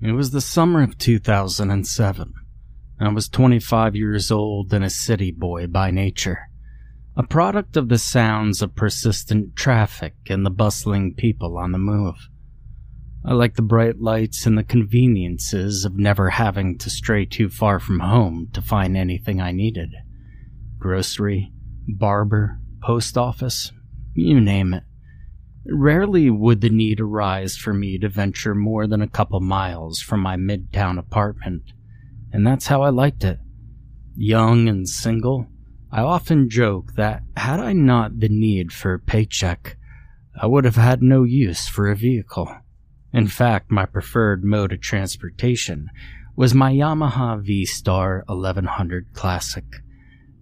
It was the summer of 2007. I was 25 years old and a city boy by nature, a product of the sounds of persistent traffic and the bustling people on the move. I liked the bright lights and the conveniences of never having to stray too far from home to find anything I needed. Grocery, barber, post office, you name it. Rarely would the need arise for me to venture more than a couple miles from my midtown apartment, and that's how I liked it. Young and single, I often joke that had I not the need for a paycheck, I would have had no use for a vehicle. In fact, my preferred mode of transportation was my Yamaha V Star 1100 Classic.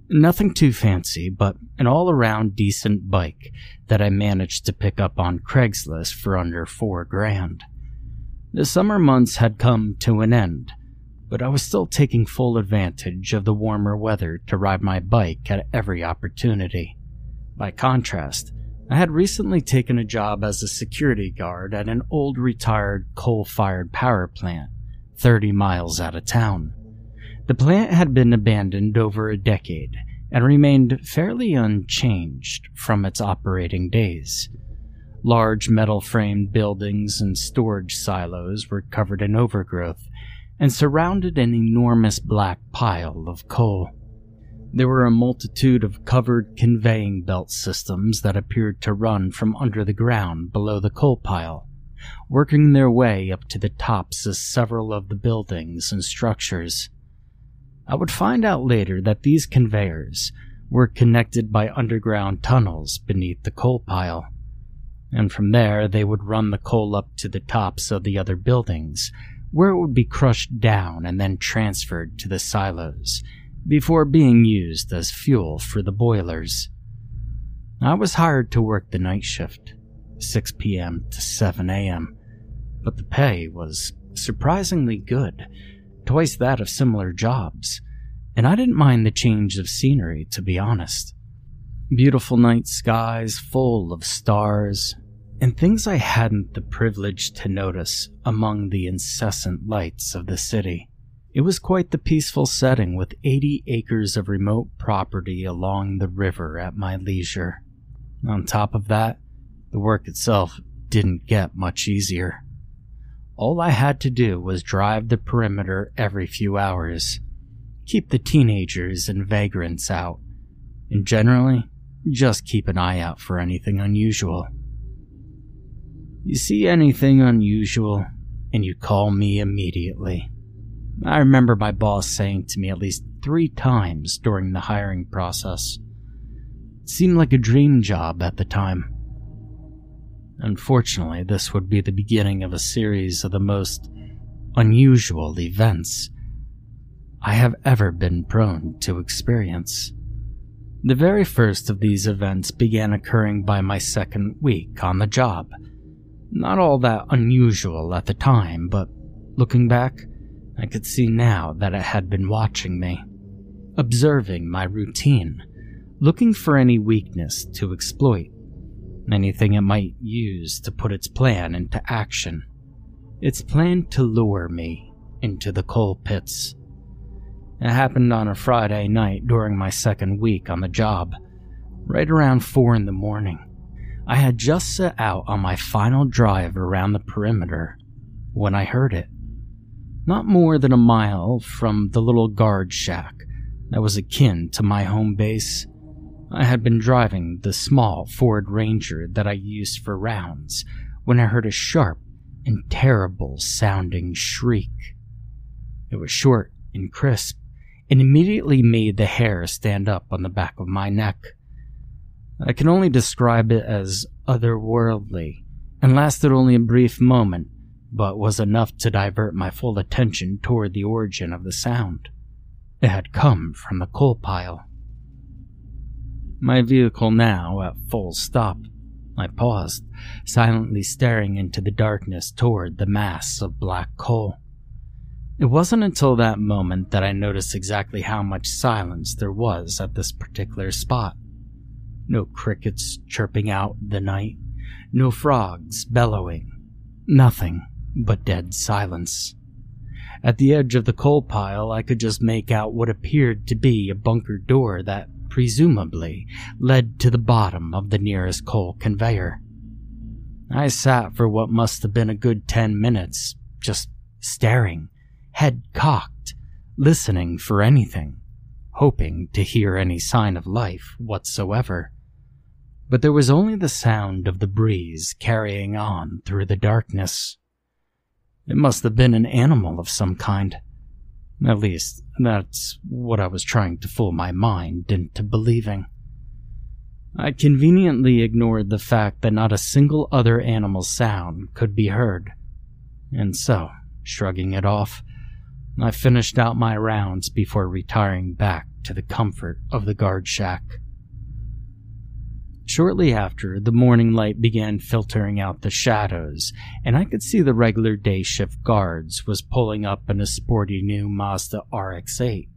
Nothing too fancy, but an all around decent bike that I managed to pick up on Craigslist for under four grand. The summer months had come to an end, but I was still taking full advantage of the warmer weather to ride my bike at every opportunity. By contrast, I had recently taken a job as a security guard at an old retired coal fired power plant, 30 miles out of town. The plant had been abandoned over a decade and remained fairly unchanged from its operating days. Large metal framed buildings and storage silos were covered in overgrowth and surrounded an enormous black pile of coal. There were a multitude of covered conveying belt systems that appeared to run from under the ground below the coal pile, working their way up to the tops of several of the buildings and structures. I would find out later that these conveyors were connected by underground tunnels beneath the coal pile, and from there they would run the coal up to the tops of the other buildings, where it would be crushed down and then transferred to the silos before being used as fuel for the boilers. I was hired to work the night shift, 6 p.m. to 7 a.m., but the pay was surprisingly good twice that of similar jobs, and I didn't mind the change of scenery, to be honest. Beautiful night skies full of stars, and things I hadn't the privilege to notice among the incessant lights of the city. It was quite the peaceful setting with 80 acres of remote property along the river at my leisure. On top of that, the work itself didn't get much easier. All I had to do was drive the perimeter every few hours, keep the teenagers and vagrants out, and generally, just keep an eye out for anything unusual. You see anything unusual, and you call me immediately. I remember my boss saying to me at least three times during the hiring process. It seemed like a dream job at the time. Unfortunately, this would be the beginning of a series of the most unusual events I have ever been prone to experience. The very first of these events began occurring by my second week on the job. Not all that unusual at the time, but looking back, I could see now that it had been watching me, observing my routine, looking for any weakness to exploit anything it might use to put its plan into action. Its plan to lure me into the coal pits. It happened on a Friday night during my second week on the job, right around 4 in the morning. I had just set out on my final drive around the perimeter when I heard it. Not more than a mile from the little guard shack that was akin to my home base I had been driving the small Ford Ranger that I used for rounds when I heard a sharp and terrible sounding shriek. It was short and crisp and immediately made the hair stand up on the back of my neck. I can only describe it as otherworldly, and lasted only a brief moment, but was enough to divert my full attention toward the origin of the sound. It had come from the coal pile. My vehicle now at full stop, I paused, silently staring into the darkness toward the mass of black coal. It wasn't until that moment that I noticed exactly how much silence there was at this particular spot. No crickets chirping out the night, no frogs bellowing, nothing but dead silence. At the edge of the coal pile, I could just make out what appeared to be a bunker door that presumably led to the bottom of the nearest coal conveyor. I sat for what must have been a good ten minutes, just staring, head cocked, listening for anything, hoping to hear any sign of life whatsoever. But there was only the sound of the breeze carrying on through the darkness. It must have been an animal of some kind. At least, that's what I was trying to fool my mind into believing. I conveniently ignored the fact that not a single other animal sound could be heard. And so, shrugging it off, I finished out my rounds before retiring back to the comfort of the guard shack. Shortly after, the morning light began filtering out the shadows, and I could see the regular day shift guards was pulling up in a sporty new Mazda RX-8.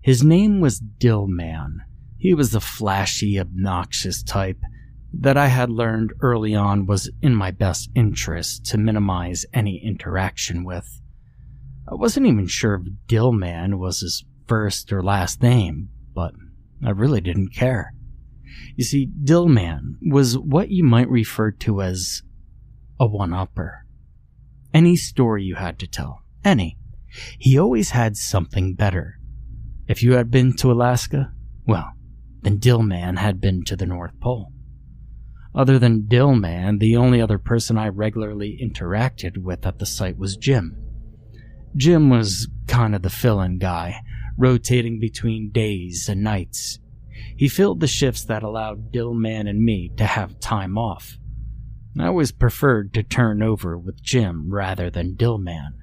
His name was Dillman. He was the flashy, obnoxious type that I had learned early on was in my best interest to minimize any interaction with. I wasn't even sure if Dillman was his first or last name, but I really didn't care. You see, Dillman was what you might refer to as a one upper. Any story you had to tell, any, he always had something better. If you had been to Alaska, well, then Dillman had been to the North Pole. Other than Dillman, the only other person I regularly interacted with at the site was Jim. Jim was kind of the fill in guy, rotating between days and nights, he filled the shifts that allowed Dillman and me to have time off. I always preferred to turn over with Jim rather than Dillman.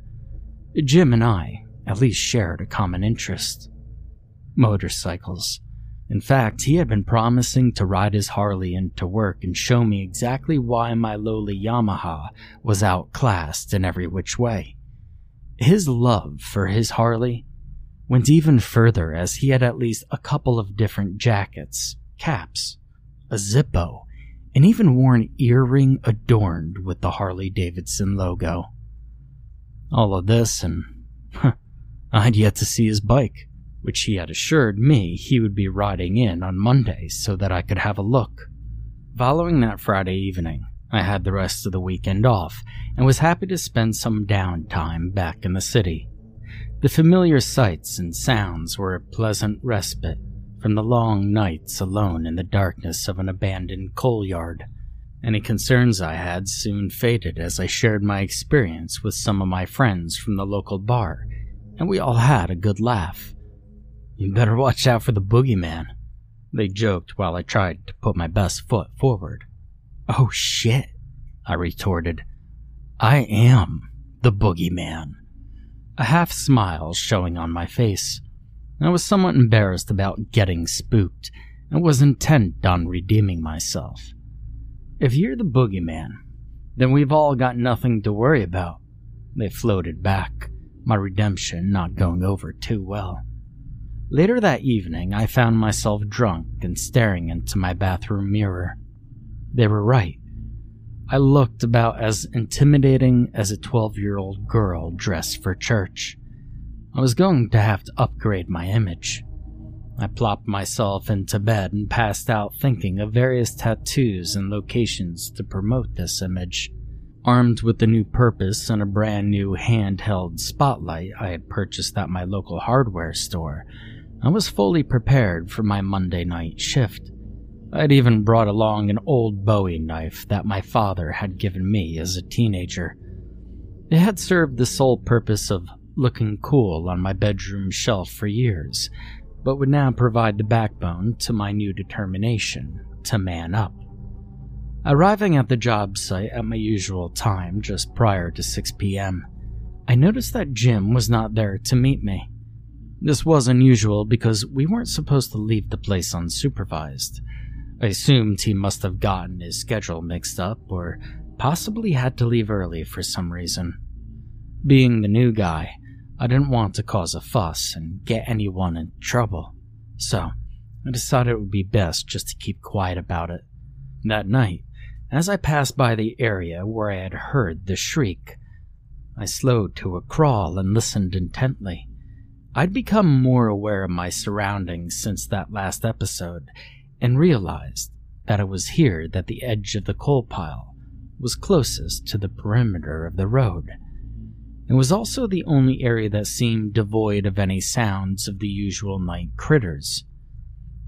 Jim and I at least shared a common interest motorcycles. In fact, he had been promising to ride his Harley into work and show me exactly why my lowly Yamaha was outclassed in every which way. His love for his Harley went even further as he had at least a couple of different jackets, caps, a Zippo, and even wore an earring adorned with the Harley Davidson logo. All of this, and huh, I'd yet to see his bike, which he had assured me he would be riding in on Monday so that I could have a look. Following that Friday evening, I had the rest of the weekend off and was happy to spend some downtime back in the city. The familiar sights and sounds were a pleasant respite from the long nights alone in the darkness of an abandoned coal yard. Any concerns I had soon faded as I shared my experience with some of my friends from the local bar, and we all had a good laugh. You better watch out for the boogeyman, they joked while I tried to put my best foot forward. Oh shit, I retorted. I am the boogeyman a half smile showing on my face. I was somewhat embarrassed about getting spooked and was intent on redeeming myself. If you're the boogeyman, then we've all got nothing to worry about. They floated back, my redemption not going over too well. Later that evening, I found myself drunk and staring into my bathroom mirror. They were right. I looked about as intimidating as a 12 year old girl dressed for church. I was going to have to upgrade my image. I plopped myself into bed and passed out thinking of various tattoos and locations to promote this image. Armed with the new purpose and a brand new handheld spotlight I had purchased at my local hardware store, I was fully prepared for my Monday night shift. I'd even brought along an old Bowie knife that my father had given me as a teenager. It had served the sole purpose of looking cool on my bedroom shelf for years, but would now provide the backbone to my new determination to man up. Arriving at the job site at my usual time, just prior to 6 p.m., I noticed that Jim was not there to meet me. This was unusual because we weren't supposed to leave the place unsupervised. I assumed he must have gotten his schedule mixed up or possibly had to leave early for some reason. Being the new guy, I didn't want to cause a fuss and get anyone in trouble, so I decided it would be best just to keep quiet about it. That night, as I passed by the area where I had heard the shriek, I slowed to a crawl and listened intently. I'd become more aware of my surroundings since that last episode and realized that it was here that the edge of the coal pile was closest to the perimeter of the road. It was also the only area that seemed devoid of any sounds of the usual night critters.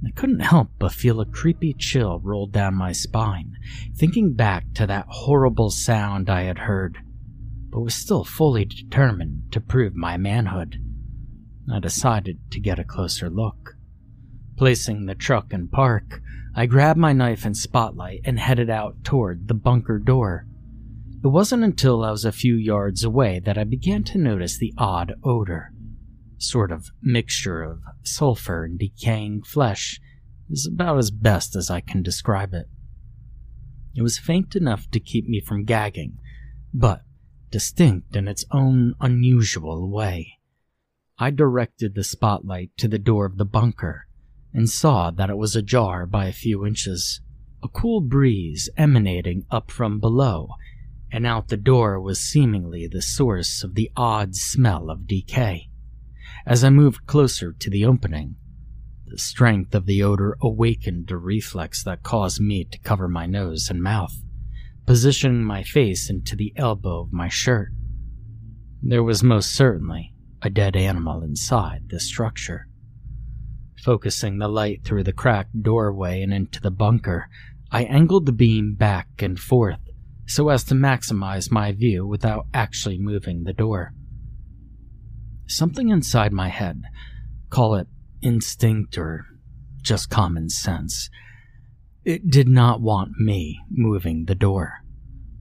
I couldn't help but feel a creepy chill roll down my spine, thinking back to that horrible sound I had heard, but was still fully determined to prove my manhood. I decided to get a closer look. Placing the truck in park, I grabbed my knife and spotlight and headed out toward the bunker door. It wasn't until I was a few yards away that I began to notice the odd odor. Sort of mixture of sulfur and decaying flesh is about as best as I can describe it. It was faint enough to keep me from gagging, but distinct in its own unusual way. I directed the spotlight to the door of the bunker and saw that it was ajar by a few inches. A cool breeze emanating up from below and out the door was seemingly the source of the odd smell of decay. As I moved closer to the opening, the strength of the odor awakened a reflex that caused me to cover my nose and mouth, positioning my face into the elbow of my shirt. There was most certainly a dead animal inside the structure. Focusing the light through the cracked doorway and into the bunker, I angled the beam back and forth so as to maximize my view without actually moving the door. Something inside my head, call it instinct or just common sense, it did not want me moving the door.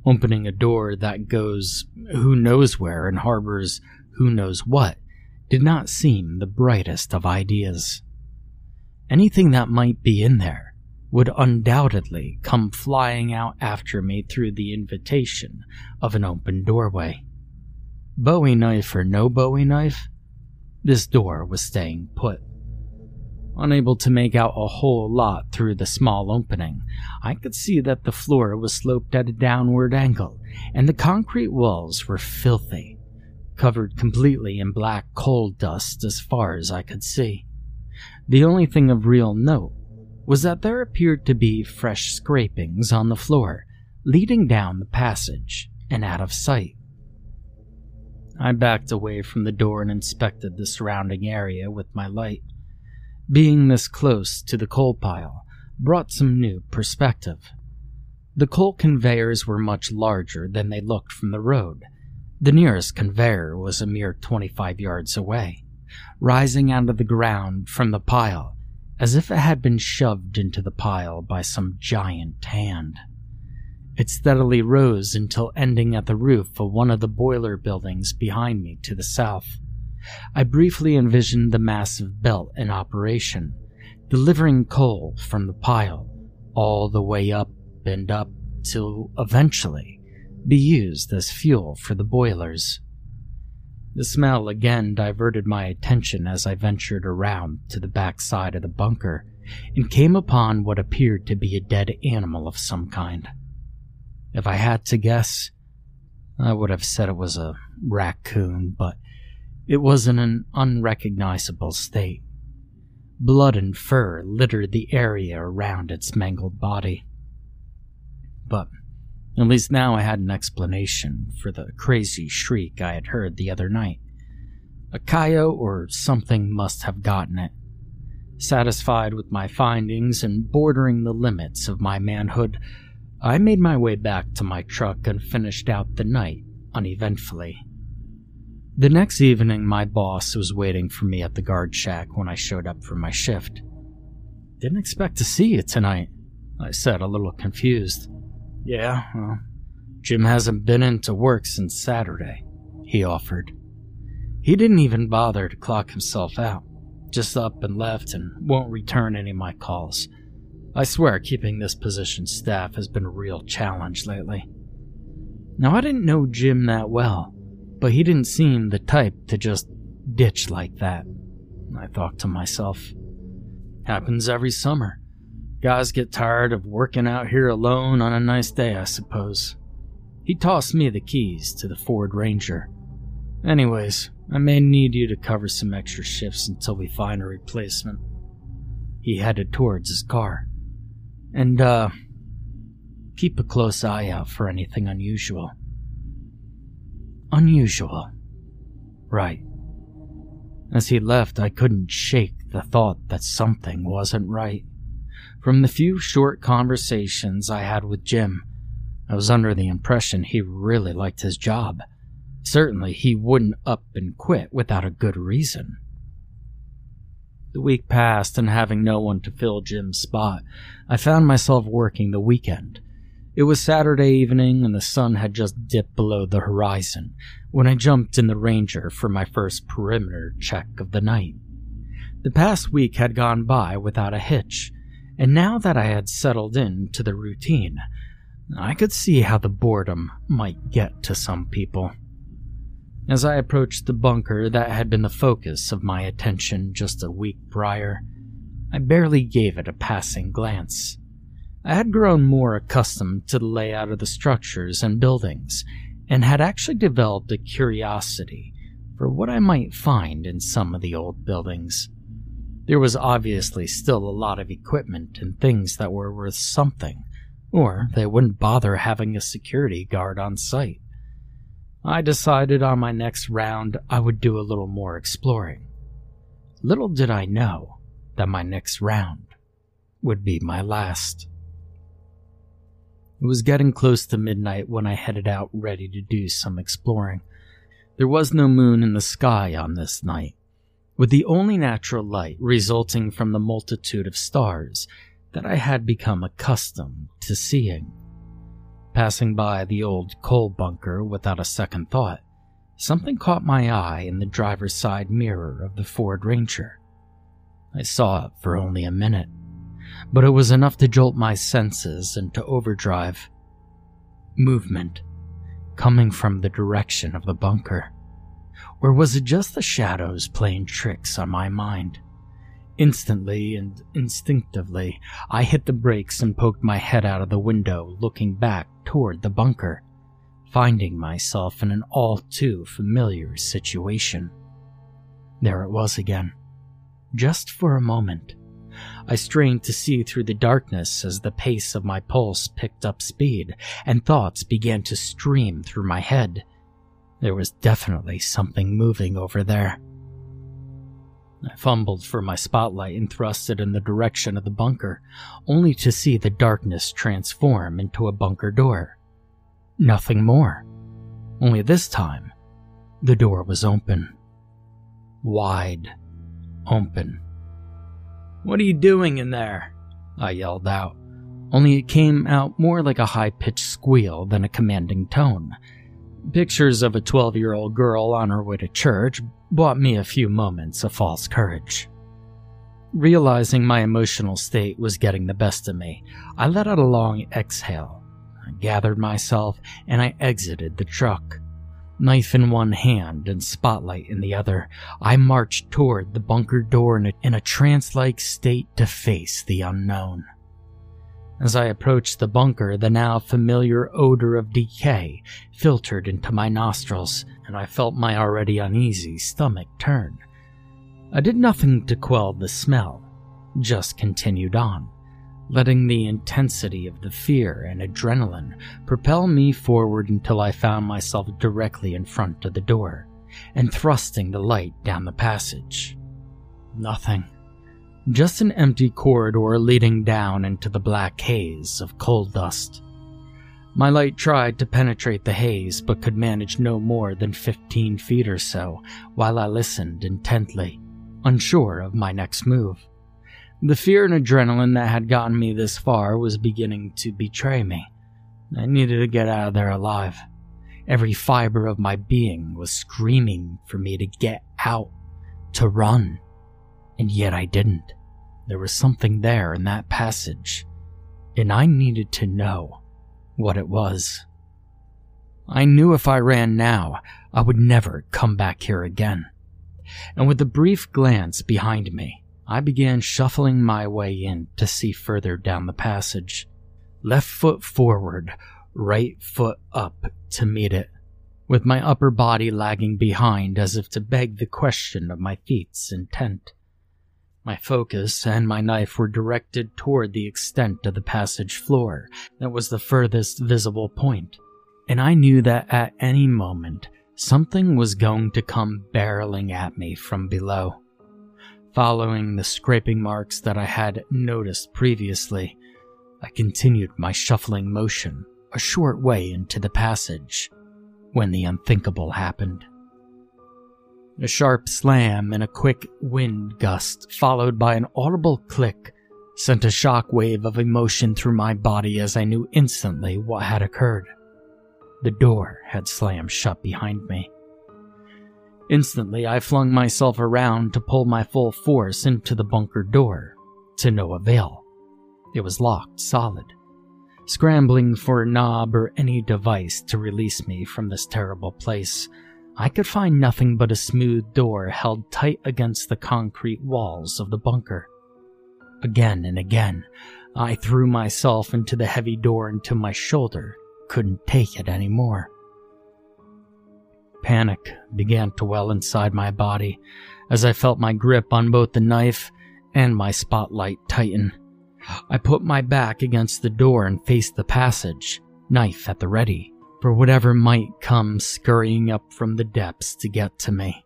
Opening a door that goes who knows where and harbors who knows what, did not seem the brightest of ideas. Anything that might be in there would undoubtedly come flying out after me through the invitation of an open doorway. Bowie knife or no Bowie knife, this door was staying put. Unable to make out a whole lot through the small opening, I could see that the floor was sloped at a downward angle, and the concrete walls were filthy covered completely in black coal dust as far as I could see. The only thing of real note was that there appeared to be fresh scrapings on the floor, leading down the passage and out of sight. I backed away from the door and inspected the surrounding area with my light. Being this close to the coal pile brought some new perspective. The coal conveyors were much larger than they looked from the road, the nearest conveyor was a mere 25 yards away, rising out of the ground from the pile as if it had been shoved into the pile by some giant hand. It steadily rose until ending at the roof of one of the boiler buildings behind me to the south. I briefly envisioned the massive belt in operation, delivering coal from the pile all the way up and up till eventually be used as fuel for the boilers. The smell again diverted my attention as I ventured around to the back side of the bunker and came upon what appeared to be a dead animal of some kind. If I had to guess, I would have said it was a raccoon, but it was in an unrecognizable state. Blood and fur littered the area around its mangled body. But at least now I had an explanation for the crazy shriek I had heard the other night. A coyote or something must have gotten it. Satisfied with my findings and bordering the limits of my manhood, I made my way back to my truck and finished out the night uneventfully. The next evening, my boss was waiting for me at the guard shack when I showed up for my shift. Didn't expect to see you tonight, I said, a little confused. Yeah, well, Jim hasn't been into work since Saturday, he offered. He didn't even bother to clock himself out, just up and left and won't return any of my calls. I swear keeping this position staff has been a real challenge lately. Now, I didn't know Jim that well, but he didn't seem the type to just ditch like that. I thought to myself. Happens every summer. Guys get tired of working out here alone on a nice day, I suppose. He tossed me the keys to the Ford Ranger. Anyways, I may need you to cover some extra shifts until we find a replacement. He headed towards his car. And, uh, keep a close eye out for anything unusual. Unusual. Right. As he left, I couldn't shake the thought that something wasn't right. From the few short conversations I had with Jim, I was under the impression he really liked his job. Certainly, he wouldn't up and quit without a good reason. The week passed, and having no one to fill Jim's spot, I found myself working the weekend. It was Saturday evening, and the sun had just dipped below the horizon when I jumped in the Ranger for my first perimeter check of the night. The past week had gone by without a hitch, and now that I had settled into the routine, I could see how the boredom might get to some people. As I approached the bunker that had been the focus of my attention just a week prior, I barely gave it a passing glance. I had grown more accustomed to the layout of the structures and buildings, and had actually developed a curiosity for what I might find in some of the old buildings. There was obviously still a lot of equipment and things that were worth something, or they wouldn't bother having a security guard on site. I decided on my next round I would do a little more exploring. Little did I know that my next round would be my last. It was getting close to midnight when I headed out ready to do some exploring. There was no moon in the sky on this night, with the only natural light resulting from the multitude of stars that I had become accustomed to seeing. Passing by the old coal bunker without a second thought, something caught my eye in the driver's side mirror of the Ford Ranger. I saw it for only a minute, but it was enough to jolt my senses into overdrive. Movement, coming from the direction of the bunker. Or was it just the shadows playing tricks on my mind? Instantly and instinctively, I hit the brakes and poked my head out of the window, looking back toward the bunker, finding myself in an all too familiar situation. There it was again. Just for a moment. I strained to see through the darkness as the pace of my pulse picked up speed and thoughts began to stream through my head. There was definitely something moving over there. I fumbled for my spotlight and thrust it in the direction of the bunker, only to see the darkness transform into a bunker door. Nothing more. Only this time, the door was open. Wide open. What are you doing in there? I yelled out, only it came out more like a high pitched squeal than a commanding tone. Pictures of a 12 year old girl on her way to church bought me a few moments of false courage. Realizing my emotional state was getting the best of me, I let out a long exhale. I gathered myself and I exited the truck. Knife in one hand and spotlight in the other, I marched toward the bunker door in a, a trance like state to face the unknown. As I approached the bunker, the now familiar odor of decay filtered into my nostrils, and I felt my already uneasy stomach turn. I did nothing to quell the smell, just continued on, letting the intensity of the fear and adrenaline propel me forward until I found myself directly in front of the door and thrusting the light down the passage. Nothing. Just an empty corridor leading down into the black haze of coal dust. My light tried to penetrate the haze but could manage no more than 15 feet or so while I listened intently, unsure of my next move. The fear and adrenaline that had gotten me this far was beginning to betray me. I needed to get out of there alive. Every fiber of my being was screaming for me to get out, to run. And yet I didn't. There was something there in that passage, and I needed to know what it was. I knew if I ran now, I would never come back here again. And with a brief glance behind me, I began shuffling my way in to see further down the passage. Left foot forward, right foot up to meet it, with my upper body lagging behind as if to beg the question of my feet's intent. My focus and my knife were directed toward the extent of the passage floor that was the furthest visible point, and I knew that at any moment something was going to come barreling at me from below. Following the scraping marks that I had noticed previously, I continued my shuffling motion a short way into the passage when the unthinkable happened. A sharp slam and a quick wind gust, followed by an audible click, sent a shock wave of emotion through my body as I knew instantly what had occurred. The door had slammed shut behind me. Instantly, I flung myself around to pull my full force into the bunker door, to no avail. It was locked solid. Scrambling for a knob or any device to release me from this terrible place, I could find nothing but a smooth door held tight against the concrete walls of the bunker. Again and again, I threw myself into the heavy door until my shoulder couldn't take it anymore. Panic began to well inside my body as I felt my grip on both the knife and my spotlight tighten. I put my back against the door and faced the passage, knife at the ready, for whatever might come scurrying up from the depths to get to me.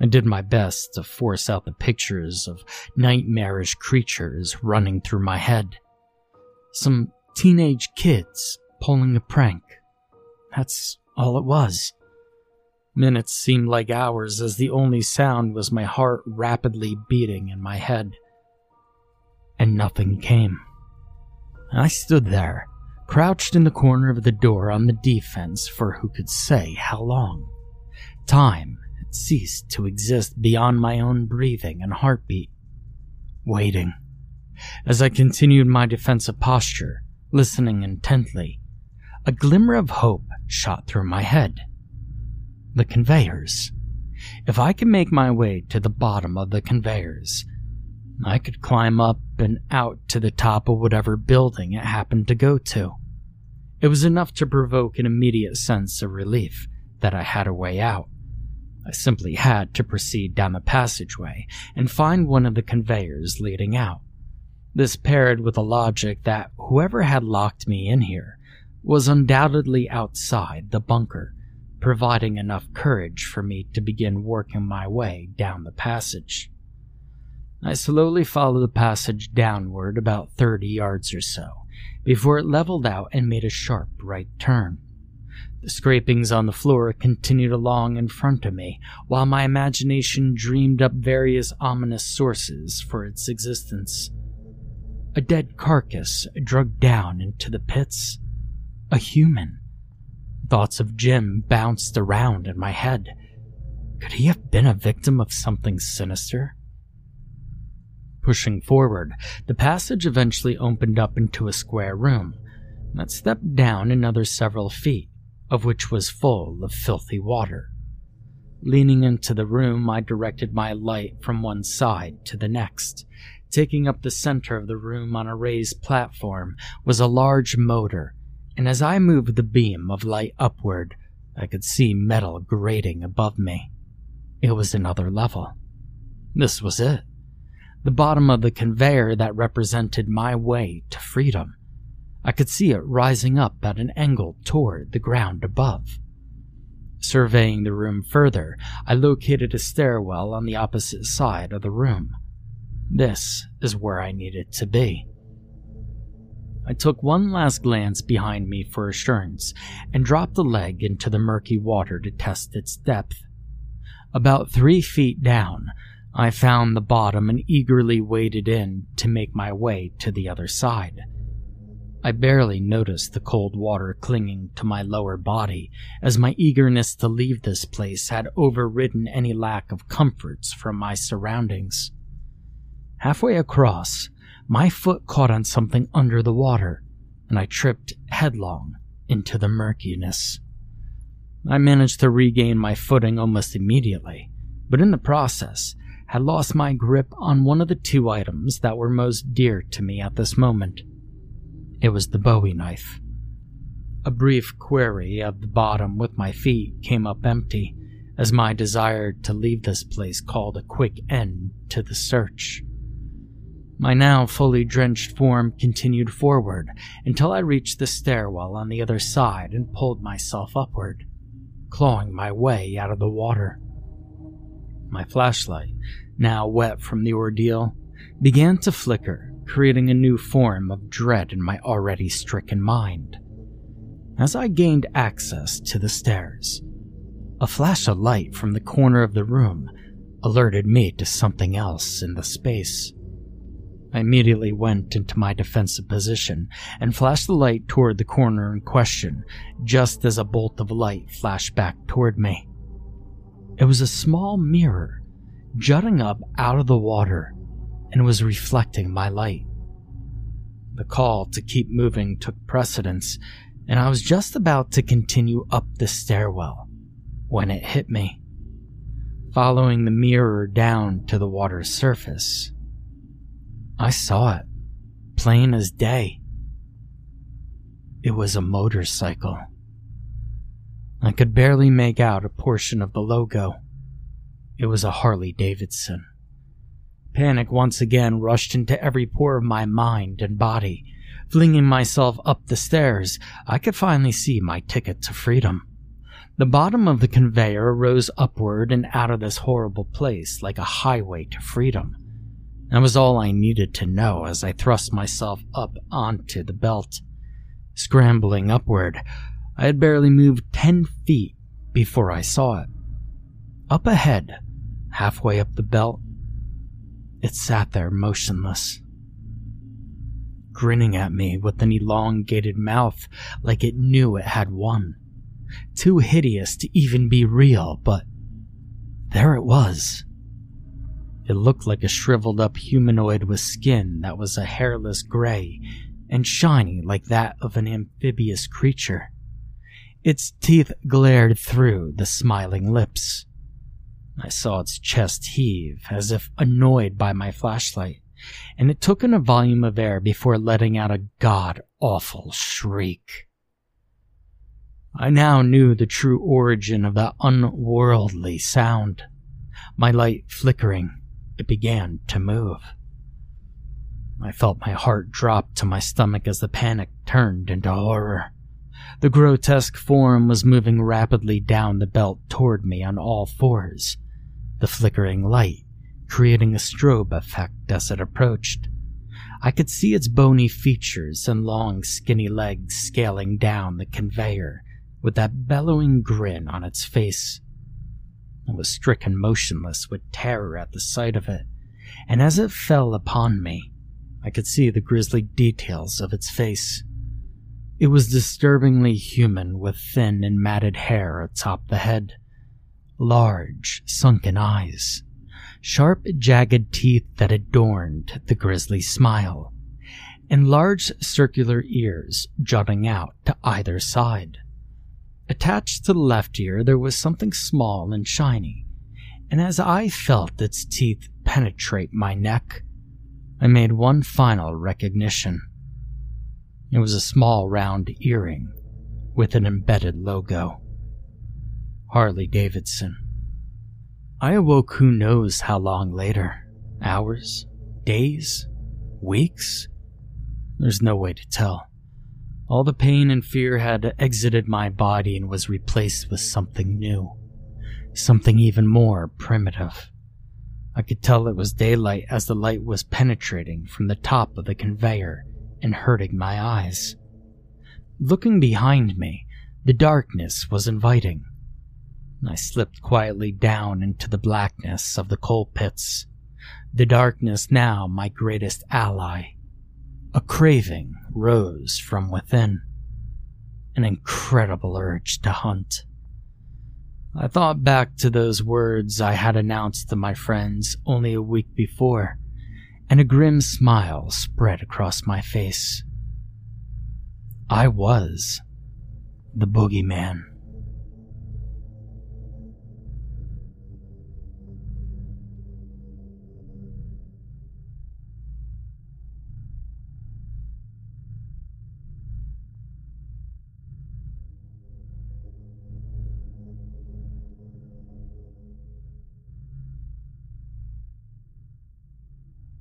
I did my best to force out the pictures of nightmarish creatures running through my head. Some teenage kids pulling a prank. That's all it was. Minutes seemed like hours as the only sound was my heart rapidly beating in my head. And nothing came. I stood there, crouched in the corner of the door on the defense for who could say how long. Time had ceased to exist beyond my own breathing and heartbeat. Waiting. As I continued my defensive posture, listening intently, a glimmer of hope shot through my head. The conveyors. If I could make my way to the bottom of the conveyors, I could climb up and out to the top of whatever building it happened to go to. It was enough to provoke an immediate sense of relief that I had a way out. I simply had to proceed down the passageway and find one of the conveyors leading out. This paired with the logic that whoever had locked me in here was undoubtedly outside the bunker, providing enough courage for me to begin working my way down the passage. I slowly followed the passage downward about 30 yards or so before it leveled out and made a sharp right turn. The scrapings on the floor continued along in front of me, while my imagination dreamed up various ominous sources for its existence. A dead carcass dragged down into the pits, a human. Thoughts of Jim bounced around in my head. Could he have been a victim of something sinister? Pushing forward, the passage eventually opened up into a square room that stepped down another several feet, of which was full of filthy water. Leaning into the room, I directed my light from one side to the next. Taking up the center of the room on a raised platform was a large motor and as I moved the beam of light upward, I could see metal grating above me. It was another level. This was it. The bottom of the conveyor that represented my way to freedom. I could see it rising up at an angle toward the ground above. Surveying the room further, I located a stairwell on the opposite side of the room. This is where I needed to be. I took one last glance behind me for assurance and dropped the leg into the murky water to test its depth. About three feet down, I found the bottom and eagerly waded in to make my way to the other side. I barely noticed the cold water clinging to my lower body, as my eagerness to leave this place had overridden any lack of comforts from my surroundings. Halfway across, my foot caught on something under the water, and I tripped headlong into the murkiness. I managed to regain my footing almost immediately, but in the process, had lost my grip on one of the two items that were most dear to me at this moment. It was the bowie knife. A brief query of the bottom with my feet came up empty, as my desire to leave this place called a quick end to the search. My now fully drenched form continued forward until I reached the stairwell on the other side and pulled myself upward, clawing my way out of the water. My flashlight, now wet from the ordeal, began to flicker creating a new form of dread in my already stricken mind. As I gained access to the stairs, a flash of light from the corner of the room alerted me to something else in the space. I immediately went into my defensive position and flashed the light toward the corner in question, just as a bolt of light flashed back toward me. It was a small mirror jutting up out of the water and was reflecting my light. The call to keep moving took precedence, and I was just about to continue up the stairwell when it hit me. Following the mirror down to the water's surface, I saw it, plain as day. It was a motorcycle. I could barely make out a portion of the logo. It was a Harley Davidson. Panic once again rushed into every pore of my mind and body. Flinging myself up the stairs, I could finally see my ticket to freedom. The bottom of the conveyor rose upward and out of this horrible place like a highway to freedom. That was all I needed to know as I thrust myself up onto the belt. Scrambling upward, I had barely moved ten feet before I saw it. Up ahead, halfway up the belt, it sat there motionless, grinning at me with an elongated mouth like it knew it had won. Too hideous to even be real, but there it was. It looked like a shriveled up humanoid with skin that was a hairless gray and shiny like that of an amphibious creature. Its teeth glared through the smiling lips. I saw its chest heave as if annoyed by my flashlight, and it took in a volume of air before letting out a god awful shriek. I now knew the true origin of that unworldly sound. My light flickering, it began to move. I felt my heart drop to my stomach as the panic turned into horror. The grotesque form was moving rapidly down the belt toward me on all fours, the flickering light creating a strobe effect as it approached. I could see its bony features and long, skinny legs scaling down the conveyor with that bellowing grin on its face. I was stricken motionless with terror at the sight of it, and as it fell upon me, I could see the grisly details of its face. It was disturbingly human with thin and matted hair atop the head large, sunken eyes, sharp, jagged teeth that adorned the grisly smile, and large circular ears jutting out to either side. Attached to the left ear, there was something small and shiny, and as I felt its teeth penetrate my neck, I made one final recognition. It was a small round earring with an embedded logo. Harley Davidson. I awoke who knows how long later. Hours? Days? Weeks? There's no way to tell. All the pain and fear had exited my body and was replaced with something new. Something even more primitive. I could tell it was daylight as the light was penetrating from the top of the conveyor and hurting my eyes. Looking behind me, the darkness was inviting. I slipped quietly down into the blackness of the coal pits, the darkness now my greatest ally. A craving rose from within, an incredible urge to hunt. I thought back to those words I had announced to my friends only a week before, and a grim smile spread across my face. I was the boogeyman.